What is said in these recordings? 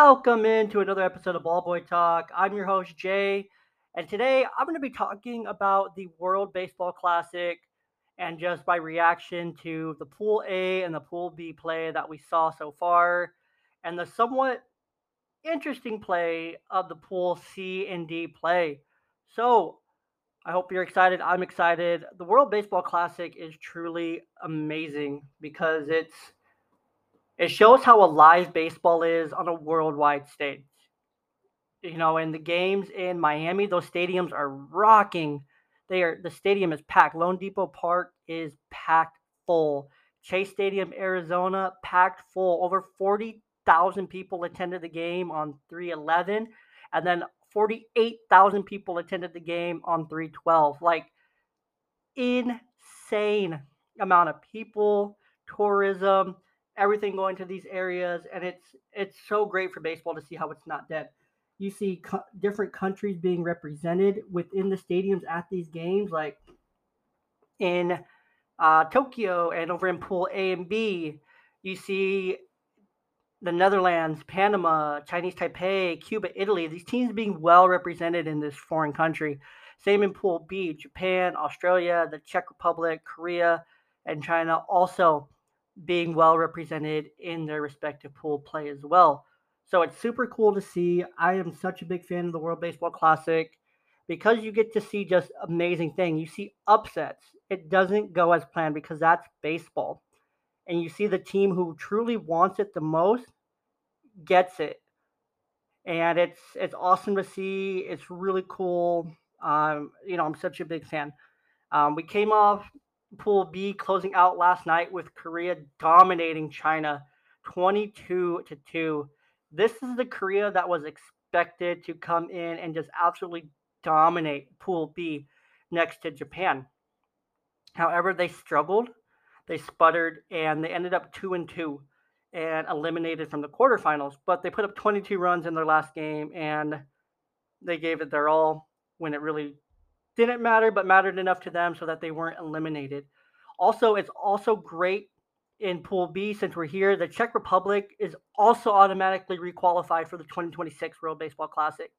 Welcome into another episode of Ball Boy Talk. I'm your host, Jay, and today I'm going to be talking about the World Baseball Classic and just my reaction to the Pool A and the Pool B play that we saw so far, and the somewhat interesting play of the Pool C and D play. So, I hope you're excited. I'm excited. The World Baseball Classic is truly amazing because it's it shows how alive baseball is on a worldwide stage. You know, in the games in Miami, those stadiums are rocking. They are the stadium is packed. loanDepot Park is packed full. Chase Stadium, Arizona, packed full. Over 40,000 people attended the game on 311 and then 48,000 people attended the game on 312. Like insane amount of people, tourism, everything going to these areas, and it's it's so great for baseball to see how it's not dead. You see co- different countries being represented within the stadiums at these games, like in uh, Tokyo and over in Pool A and B. You see the Netherlands, Panama, Chinese Taipei, Cuba, Italy. These teams being well represented in this foreign country. Same in Pool B, Japan, Australia, the Czech Republic, Korea, and China also being well represented in their respective pool play as well. So it's super cool to see. I am such a big fan of the World Baseball Classic because you get to see just amazing thing. You see upsets. It doesn't go as planned because that's baseball. And you see the team who truly wants it the most gets it. And it's it's awesome to see. It's really cool. Um, you know, I'm such a big fan. Um, we came off Pool B closing out last night with Korea dominating China 22 to 2. This is the Korea that was expected to come in and just absolutely dominate Pool B next to Japan. However, they struggled, they sputtered, and they ended up 2 and 2 and eliminated from the quarterfinals. But they put up 22 runs in their last game and they gave it their all when it really didn't matter, but mattered enough to them so that they weren't eliminated. Also, it's also great in Pool B since we're here. The Czech Republic is also automatically requalified for the 2026 World Baseball Classic.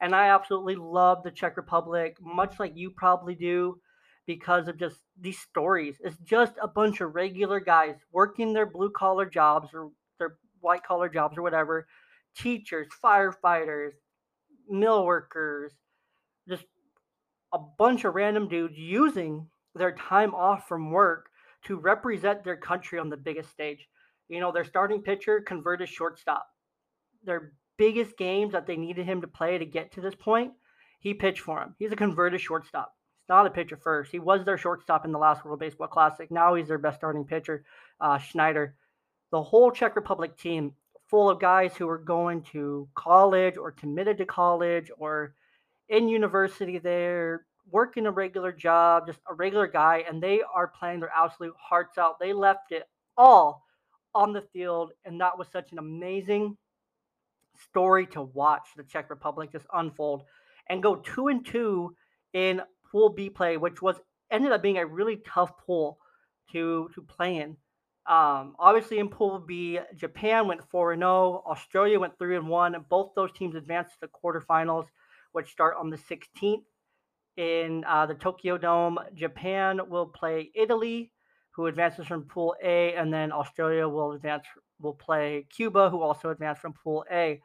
And I absolutely love the Czech Republic, much like you probably do, because of just these stories. It's just a bunch of regular guys working their blue collar jobs or their white collar jobs or whatever teachers, firefighters, mill workers, just a bunch of random dudes using their time off from work to represent their country on the biggest stage. You know, their starting pitcher converted shortstop. Their biggest games that they needed him to play to get to this point, he pitched for him. He's a converted shortstop. He's not a pitcher first. He was their shortstop in the last World Baseball Classic. Now he's their best starting pitcher, uh, Schneider. The whole Czech Republic team, full of guys who are going to college or committed to college or in university there, working a regular job, just a regular guy, and they are playing their absolute hearts out. They left it all on the field, and that was such an amazing story to watch the Czech Republic just unfold and go two and two in Pool B play, which was ended up being a really tough pool to to play in. Um, obviously, in Pool B, Japan went four and zero. Australia went three and one. Both those teams advanced to the quarterfinals which start on the 16th in uh, the Tokyo Dome. Japan will play Italy, who advances from Pool A, and then Australia will advance will play Cuba, who also advanced from Pool A.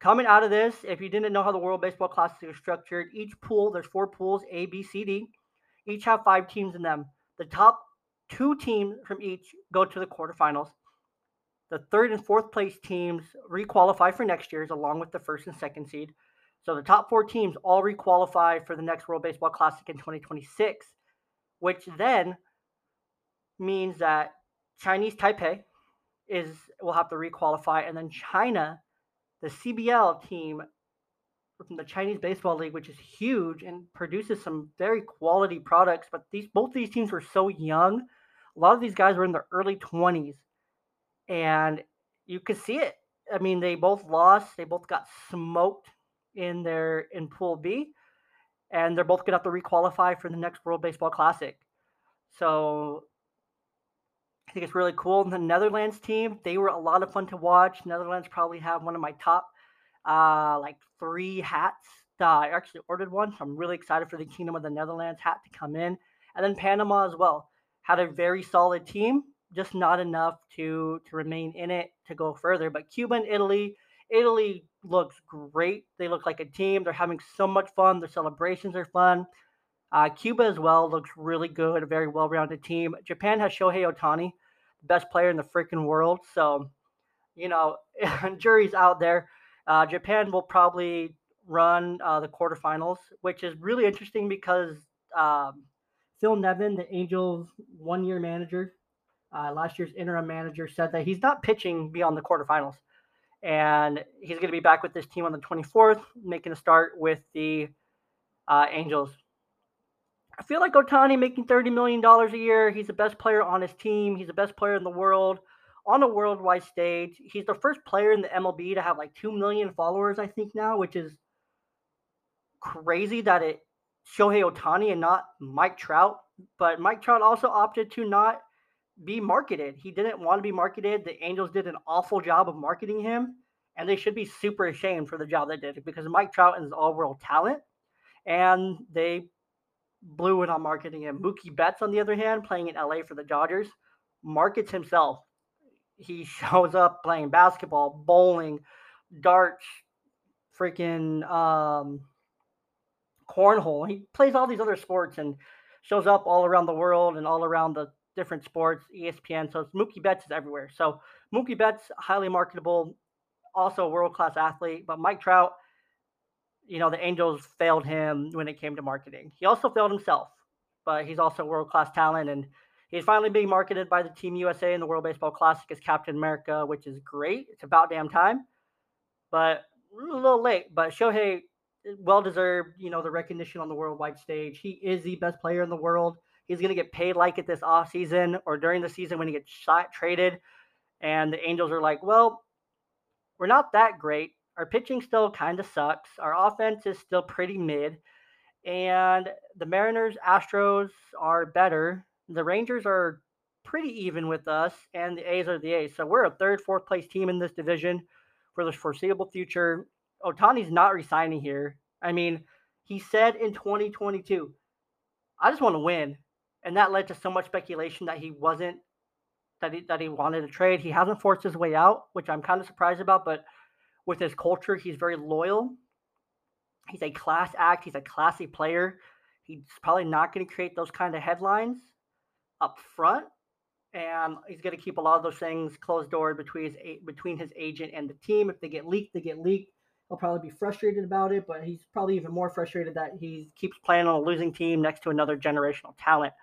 Coming out of this, if you didn't know how the World Baseball Classic is structured, each pool there's four pools A, B, C, D. Each have five teams in them. The top two teams from each go to the quarterfinals. The third and fourth place teams requalify for next year's, along with the first and second seed. So the top four teams all requalify for the next World Baseball Classic in 2026, which then means that Chinese Taipei is will have to requalify, and then China, the CBL team from the Chinese Baseball League, which is huge and produces some very quality products. But these both these teams were so young. A lot of these guys were in their early 20s, and you could see it. I mean, they both lost. They both got smoked in their in Pool B, and they're both going to have to requalify for the next World Baseball Classic. So I think it's really cool. The Netherlands team, they were a lot of fun to watch. Netherlands probably have one of my top uh, like three hats. Uh, I actually ordered one, so I'm really excited for the Kingdom of the Netherlands hat to come in. And then Panama as well had a very solid team, just not enough to to remain in it to go further. But Cuba and Italy, Italy looks great. They look like a team. They're having so much fun. Their celebrations are fun. Uh, Cuba as well looks really good, a very well-rounded team. Japan has Shohei Ohtani, the best player in the freaking world. So, you know, jury's out there. Uh, Japan will probably run uh, the quarterfinals, which is really interesting because um, Phil Nevin, the Angels' one-year manager, uh, last year's interim manager, said that he's not pitching beyond the quarterfinals, and he's going to be back with this team on the 24th, making a start with the uh, Angels. I feel like Ohtani making $30 million a year. He's the best player on his team. He's the best player in the world on a worldwide stage. He's the first player in the MLB to have like 2 million followers, I think, now, which is crazy that it Shohei Ohtani and not Mike Trout. But Mike Trout also opted to not be marketed. He didn't want to be marketed. The Angels did an awful job of marketing him, and they should be super ashamed for the job they did because Mike Trout is all world talent, and they blew it on marketing him. Mookie Betts, on the other hand, playing in LA for the Dodgers, markets himself he shows up playing basketball, bowling, darts, freaking um, cornhole. He plays all these other sports and shows up all around the world and all around the different sports, ESPN. So it's Mookie Betts is everywhere. So Mookie Betts, highly marketable, also a world class athlete. But Mike Trout, you know, the Angels failed him when it came to marketing. He also failed himself, but he's also world class talent and He's finally being marketed by the Team USA in the World Baseball Classic as Captain America, which is great. It's about damn time, but a little late. But Shohei, well deserved, you know, the recognition on the worldwide stage. He is the best player in the world. He's going to get paid like it this off season or during the season when he gets shot, traded. And the Angels are like, well, we're not that great. Our pitching still kind of sucks. Our offense is still pretty mid. And the Mariners, Astros are better the Rangers are pretty even with us, and the A's are the A's. So we're a third, fourth place team in this division for the foreseeable future. Ohtani's not resigning here. I mean, he said in 2022, I just want to win. And that led to so much speculation that he wasn't that he that he wanted to trade. He hasn't forced his way out, which I'm kind of surprised about, but with his culture, he's very loyal. He's a class act, he's a classy player. He's probably not going to create those kind of headlines up front, and he's going to keep a lot of those things closed door between his between his agent and the team. If they get leaked, they get leaked. He'll probably be frustrated about it, but he's probably even more frustrated that he keeps playing on a losing team next to another generational talent.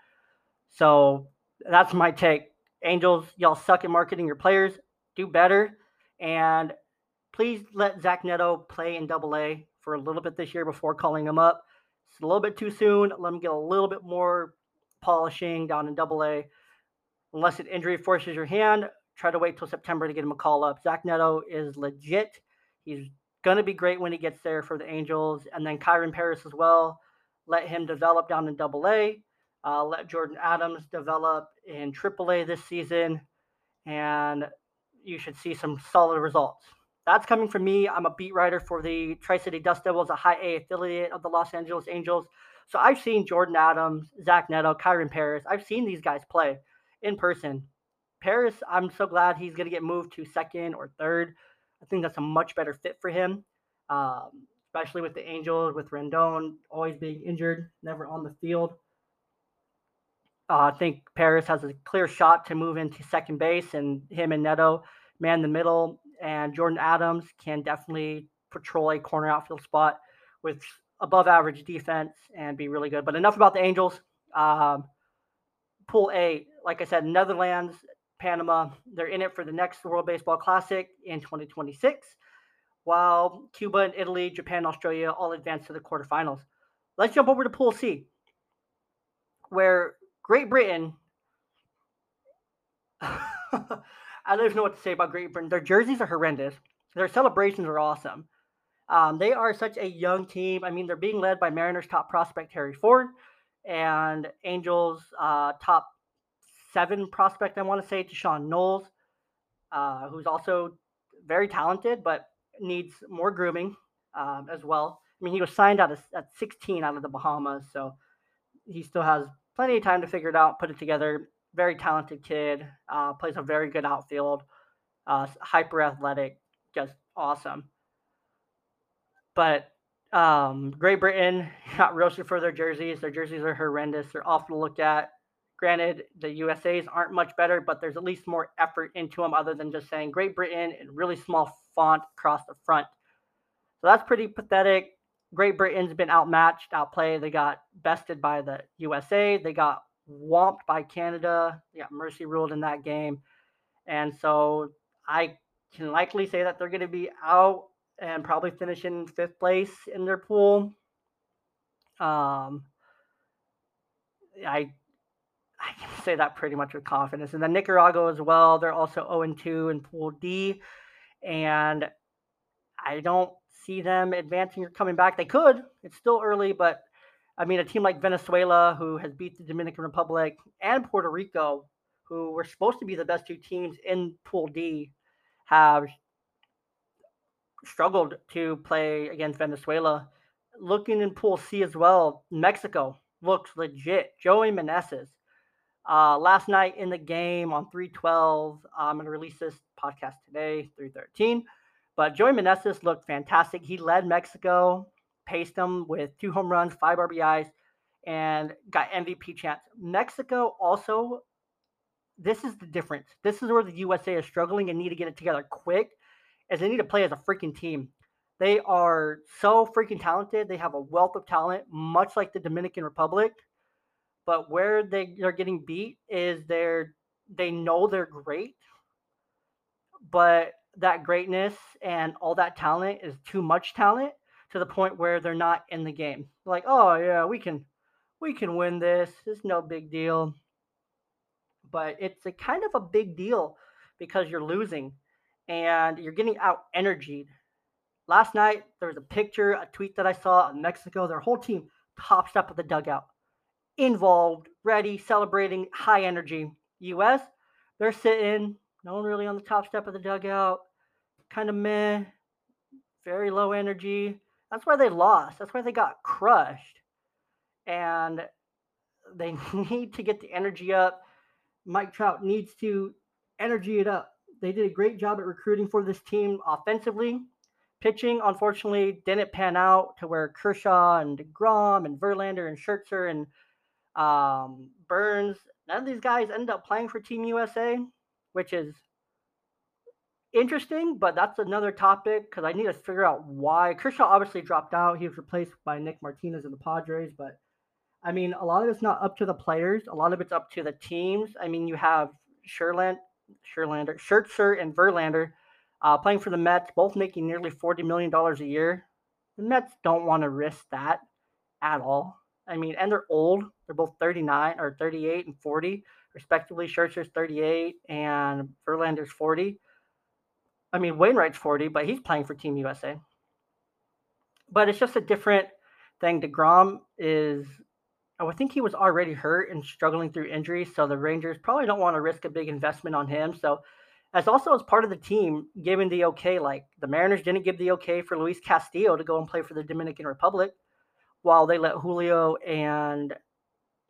So that's my take. Angels, y'all suck at marketing your players. Do better. And please let Zach Neto play in double A for a little bit this year before calling him up. It's a little bit too soon. Let him get a little bit more polishing down in double A. Unless an injury forces your hand, try to wait till September to get him a call up. Zach Neto is legit. He's going to be great when he gets there for the Angels. And then Kyren Paris as well. Let him develop down in double A. Uh, let Jordan Adams develop in triple A this season. And you should see some solid results. That's coming from me. I'm a beat writer for the Tri City Dust Devils, a high A affiliate of the Los Angeles Angels. So I've seen Jordan Adams, Zach Neto, Kyren Paris. I've seen these guys play in person. Paris, I'm so glad he's going to get moved to second or third. I think that's a much better fit for him, um, especially with the Angels, with Rendon always being injured, never on the field. Uh, I think Paris has a clear shot to move into second base, and him and Neto man the middle. And Jordan Adams can definitely patrol a corner outfield spot with above average defense and be really good. But enough about the Angels. Um, pool A, like I said, Netherlands, Panama, they're in it for the next World Baseball Classic in 2026, while Cuba and Italy, Japan, Australia all advance to the quarterfinals. Let's jump over to Pool C, where Great Britain. I don't even know what to say about Great Britain. Their jerseys are horrendous. Their celebrations are awesome. Um, they are such a young team. I mean, they're being led by Mariners top prospect Harry Ford and Angels uh, top seven prospect, I want to say, D'Shawn Knowles, uh, who's also very talented, but needs more grooming um, as well. I mean, he was signed out of, at 16 out of the Bahamas, so he still has plenty of time to figure it out, put it together. Very talented kid, uh, plays a very good outfield, uh, hyper athletic, just awesome. But um, Great Britain got roasted for their jerseys. Their jerseys are horrendous. They're awful to look at. Granted, the USA's aren't much better, but there's at least more effort into them other than just saying Great Britain in really small font across the front. So that's pretty pathetic. Great Britain's been outmatched, outplayed. They got bested by the USA. They got whomped by Canada. They got mercy ruled in that game. And so I can likely say that they're going to be out and probably finish in fifth place in their pool. Um, I I can say that pretty much with confidence. And then Nicaragua as well. They're also 0 2 in Pool D. And I don't see them advancing or coming back. They could. It's still early, but I mean, a team like Venezuela, who has beat the Dominican Republic and Puerto Rico, who were supposed to be the best two teams in Pool D, have struggled to play against Venezuela. Looking in Pool C as well, Mexico looks legit. Joey Meneses. Uh, last night in the game on 312, I'm going to release this podcast today, 313. But Joey Meneses looked fantastic. He led Mexico, paced them with two home runs, five RBIs, and got MVP chance. Mexico also, this is the difference. This is where the USA is struggling and need to get it together quick, as they need to play as a freaking team. They are so freaking talented. They have a wealth of talent, much like the Dominican Republic. But where they are getting beat is they're they know they're great, but that greatness and all that talent is too much talent to the point where they're not in the game. Like, oh yeah, we can we can win this. It's no big deal. But it's a kind of a big deal because you're losing and you're getting out energied. Last night there was a picture, a tweet that I saw in Mexico. Their whole team topped up at the dugout, involved, ready, celebrating, high energy. US, they're sitting, no one really on the top step of the dugout. Kind of meh. Very low energy. That's why they lost. That's why they got crushed. And they need to get the energy up. Mike Trout needs to energy it up. They did a great job at recruiting for this team offensively. Pitching, unfortunately, didn't pan out to where Kershaw and DeGrom and Verlander and Scherzer and um, Burnes, none of these guys ended up playing for Team USA which is interesting, but that's another topic because I need to figure out why. Kershaw obviously dropped out. He was replaced by Nick Martinez in the Padres, but I mean, a lot of it's not up to the players. A lot of it's up to the teams. I mean, you have Sherland, Sherlander, Scherzer, and Verlander uh, playing for the Mets, both making nearly $40 million a year. The Mets don't want to risk that at all. I mean, and they're old. They're both 39 or 38 and 40 respectively. Scherzer's 38 and Verlander's 40. I mean, Wainwright's 40, but he's playing for Team USA. But it's just a different thing. DeGrom is, oh, I would think he was already hurt and struggling through injuries. So the Rangers probably don't want to risk a big investment on him. So, as also as part of the team giving the okay, like the Mariners didn't give the okay for Luis Castillo to go and play for the Dominican Republic, while they let Julio and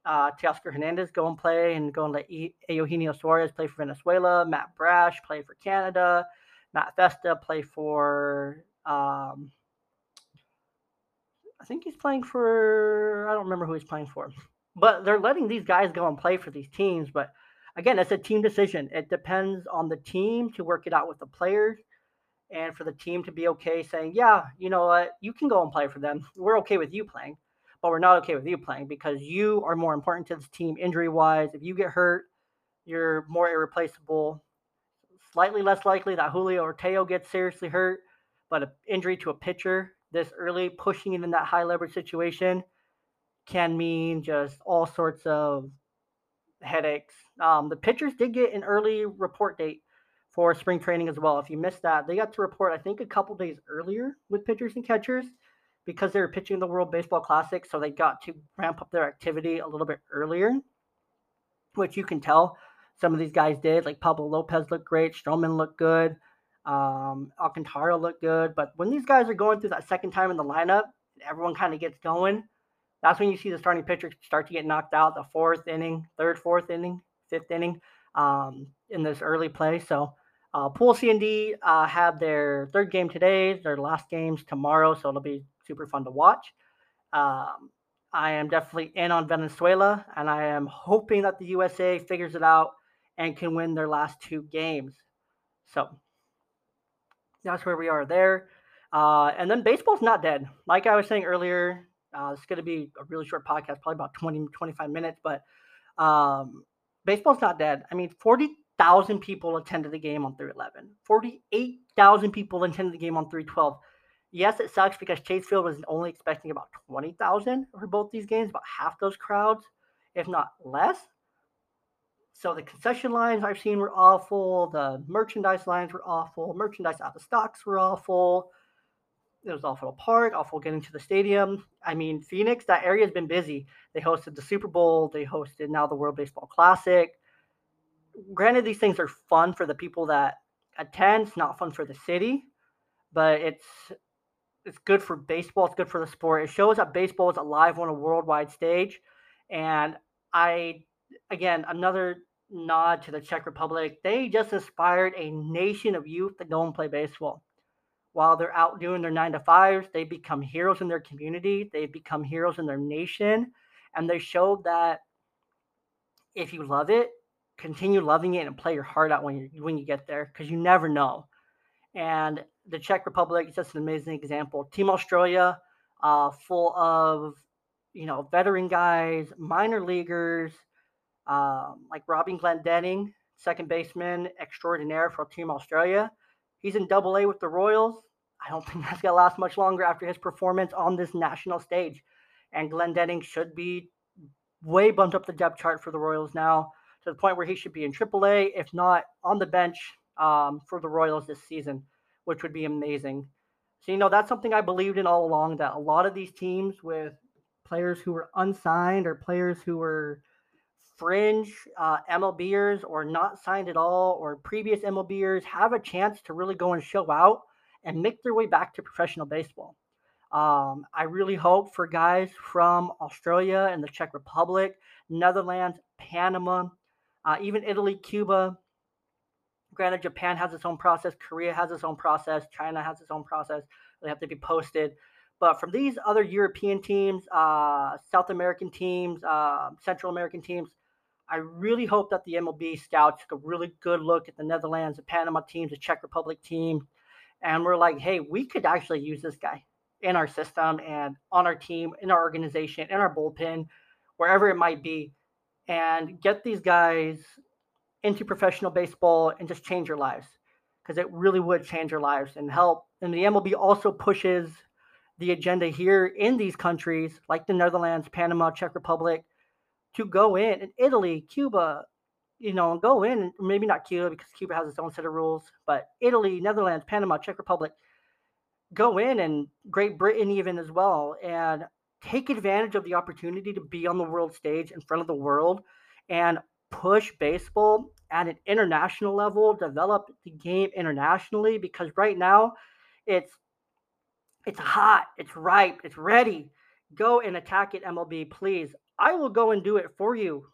uh, Teoscar Hernandez go and play and go and let e- Eugenio Suarez play for Venezuela, Matt Brash play for Canada, Matt Festa play for, um, I think he's playing for, I don't remember who he's playing for. But they're letting these guys go and play for these teams. But again, it's a team decision. It depends on the team to work it out with the players and for the team to be okay saying, yeah, you know what, you can go and play for them. We're okay with you playing but we're not okay with you playing because you are more important to this team injury wise. If you get hurt, you're more irreplaceable. Slightly less likely that Julio or Teo gets seriously hurt, but an injury to a pitcher this early, pushing it in that high leverage situation, can mean just all sorts of headaches. Um, the pitchers did get an early report date for spring training as well. If you missed that, they got to report, I think, a couple days earlier with pitchers and catchers because they were pitching the World Baseball Classic, so they got to ramp up their activity a little bit earlier, which you can tell some of these guys did. Like Pablo Lopez looked great, Stroman looked good, um, Alcantara looked good. But when these guys are going through that second time in the lineup, everyone kind of gets going. That's when you see the starting pitcher start to get knocked out the fourth inning, third, fourth inning, fifth inning um, in this early play. So uh, Pool C and D uh, have their third game today, their last games tomorrow. So it'll be super fun to watch. Um, I am definitely in on Venezuela, and I am hoping that the USA figures it out and can win their last two games. So that's where we are there. Uh, and then baseball's not dead. Like I was saying earlier, uh, it's going to be a really short podcast, probably about 20, 25 minutes, but um, baseball's not dead. I mean, 40,000 people attended the game on 311, 48,000 people attended the game on 312. Yes, it sucks because Chase Field was only expecting about 20,000 for both these games, about half those crowds, if not less. So the concession lines I've seen were awful. The merchandise lines were awful. Merchandise out of stocks were awful. It was awful park, awful getting to the stadium. I mean, Phoenix, that area has been busy. They hosted the Super Bowl. They hosted now the World Baseball Classic. Granted, these things are fun for the people that attend. It's not fun for the city, but it's it's good for baseball. It's good for the sport. It shows that baseball is alive on a worldwide stage. And I, again, another nod to the Czech Republic. They just inspired a nation of youth to go and play baseball. While they're out doing their nine to fives, they become heroes in their community. They become heroes in their nation. And they showed that if you love it, continue loving it and play your heart out when you when you get there because you never know. And the Czech Republic is just an amazing example. Team Australia, uh, full of you know veteran guys, minor leaguers, um, like Robin Glendinning, second baseman extraordinaire for Team Australia. He's in Double A with the Royals. I don't think that's gonna last much longer after his performance on this national stage. And Glendinning should be way bumped up the depth chart for the Royals now to the point where he should be in AAA, if not on the bench um, for the Royals this season, which would be amazing. So, you know, that's something I believed in all along that a lot of these teams with players who were unsigned or players who were fringe uh, MLBers or not signed at all or previous MLBers have a chance to really go and show out and make their way back to professional baseball. Um, I really hope for guys from Australia and the Czech Republic, Netherlands, Panama, uh, even Italy, Cuba. Granted, Japan has its own process, Korea has its own process, China has its own process. They have to be posted. But from these other European teams, uh, South American teams, uh, Central American teams, I really hope that the MLB scouts took a really good look at the Netherlands, the Panama teams, the Czech Republic team, and we're like, hey, we could actually use this guy in our system and on our team, in our organization, in our bullpen, wherever it might be, and get these guys into professional baseball and just change your lives because it really would change your lives and help. And the MLB also pushes the agenda here in these countries like the Netherlands, Panama, Czech Republic to go in, and Italy, Cuba, you know, go in, maybe not Cuba because Cuba has its own set of rules, but Italy, Netherlands, Panama, Czech Republic, go in and Great Britain even as well, and take advantage of the opportunity to be on the world stage in front of the world and push baseball at an international level, develop the game internationally because right now it's it's hot, it's ripe, it's ready. Go and attack it, MLB, please. I will go and do it for you.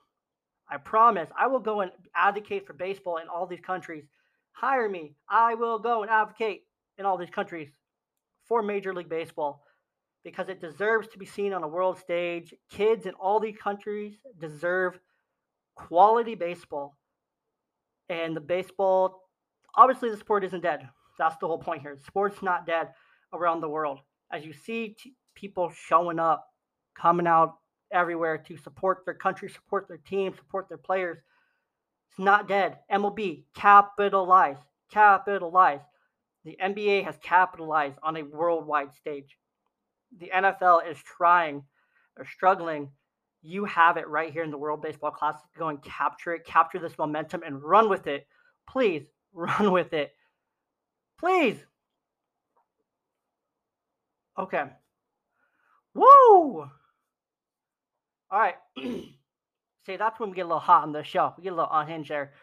I promise. I will go and advocate for baseball in all these countries. Hire me. I will go and advocate in all these countries for Major League Baseball because it deserves to be seen on a world stage. Kids in all these countries deserve quality baseball. And the baseball, obviously, the sport isn't dead. That's the whole point here. Sport's not dead around the world. As you see t- people showing up, coming out everywhere to support their country, support their team, support their players. It's not dead. MLB, capitalize, capitalize. The NBA has capitalized on a worldwide stage. The NFL is trying, they're struggling. You have it right here in the World Baseball Classic. Go and capture it, capture this momentum, and run with it. Please run with it. Please. Okay. Woo! All right. See, that's when we get a little hot on the show. We get a little unhinged there.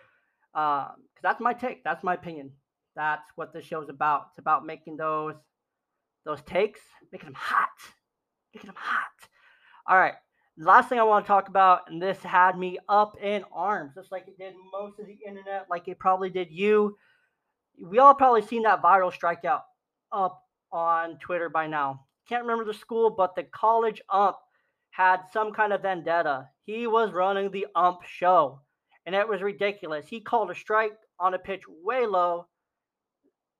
Because um, that's my take. That's my opinion. That's what the show's about. It's about making those those takes, making them hot, making them hot. All right. Last thing I want to talk about, and this had me up in arms, just like it did most of the internet, like it probably did you. We all probably seen that viral strikeout up on Twitter by now. Can't remember the school, but the college ump had some kind of vendetta. He was running the ump show, and it was ridiculous. He called a strike on a pitch way low,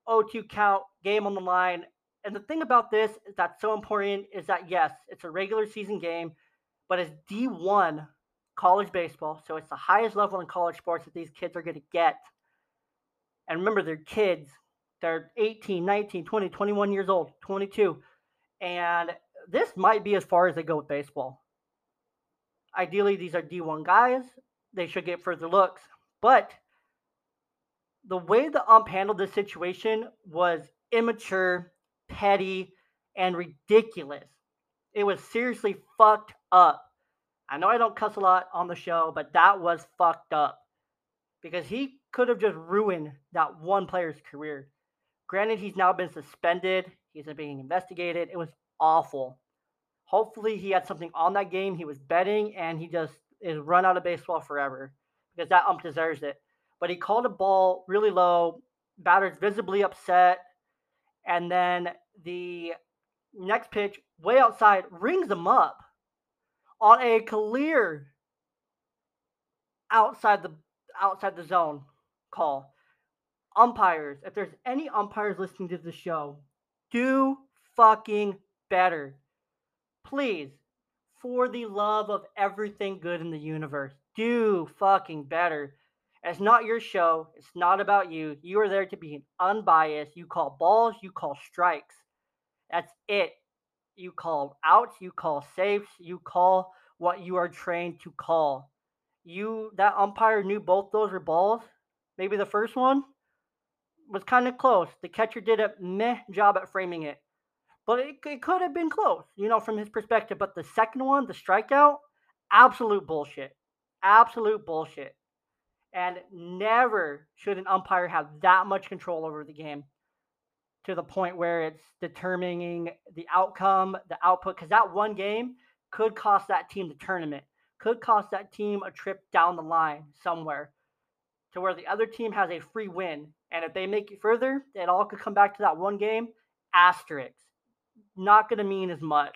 0-2 count, game on the line. And the thing about this that's so important is that yes, it's a regular season game but it's D1 college baseball. So it's the highest level in college sports that these kids are going to get. And remember, they're kids. They're 18, 19, 20, 21 years old, 22. And this might be as far as they go with baseball. Ideally, these are D1 guys. They should get further looks. But the way the ump handled this situation was immature, petty, and ridiculous. It was seriously fucked up. I know I don't cuss a lot on the show, but that was fucked up because he could have just ruined that one player's career. Granted, he's now been suspended, he's being investigated. It was awful. Hopefully, he had something on that game. He was betting and he just is run out of baseball forever because that ump deserves it. But he called a ball really low, batter's visibly upset, and then the next pitch, way outside, rings him up on a clear outside the outside the zone call. Umpires, if there's any umpires listening to the show, do fucking better. Please, for the love of everything good in the universe, do fucking better. It's not your show. It's not about you. You are there to be unbiased. You call balls, you call strikes. That's it. You call outs, you call safes, you call what you are trained to call. You that umpire knew both those were balls. Maybe the first one was kind of close. The catcher did a meh job at framing it. But it, it could have been close, you know, from his perspective. But the second one, the strikeout, absolute bullshit. Absolute bullshit. And never should an umpire have that much control over the game to the point where it's determining the outcome, the output. Because that one game could cost that team the tournament, could cost that team a trip down the line somewhere to where the other team has a free win. And if they make it further, it all could come back to that one game. Asterisks. Not going to mean as much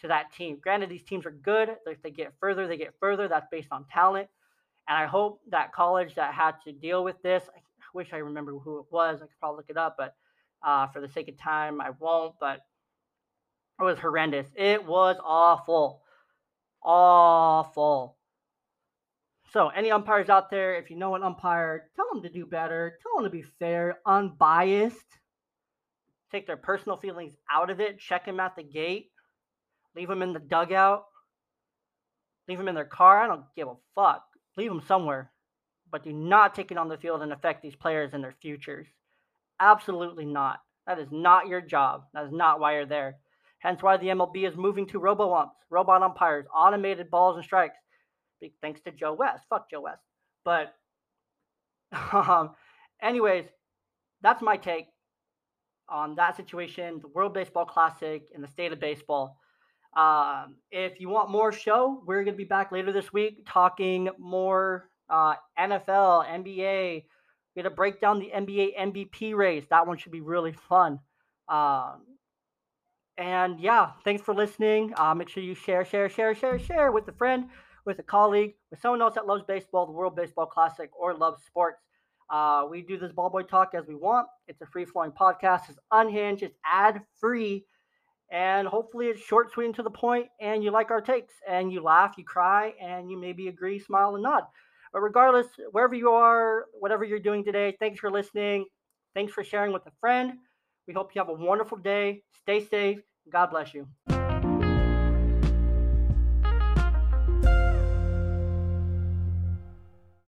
to that team. Granted, these teams are good. If they get further, they get further. That's based on talent. And I hope that college that had to deal with this, I wish I remember who it was. I could probably look it up, but uh, for the sake of time, I won't, but it was horrendous. It was awful. Awful. So, any umpires out there, if you know an umpire, tell them to do better. Tell them to be fair, unbiased. Take their personal feelings out of it. Check them at the gate. Leave them in the dugout. Leave them in their car. I don't give a fuck. Leave them somewhere. But do not take it on the field and affect these players and their futures. Absolutely not. That is not your job. That is not why you're there. Hence why the MLB is moving to robo umps, robot umpires, automated balls and strikes. Thanks to Joe West. Fuck Joe West. But, um, anyways, that's my take on that situation, the World Baseball Classic, and the state of baseball. Um, if you want more show, we're going to be back later this week talking more uh, NFL, NBA, we're going to break down the NBA MVP race. That one should be really fun. Um, and yeah, thanks for listening. Uh, make sure you share, share, share, share, share with a friend, with a colleague, with someone else that loves baseball, the World Baseball Classic, or loves sports. Uh, we do this ball boy talk as we want. It's a free flowing podcast. It's unhinged. It's ad free, and hopefully it's short, sweet, and to the point. And you like our takes, and you laugh, you cry, and you maybe agree, smile, and nod. But regardless, wherever you are, whatever you're doing today, thanks for listening. Thanks for sharing with a friend. We hope you have a wonderful day. Stay safe. God bless you.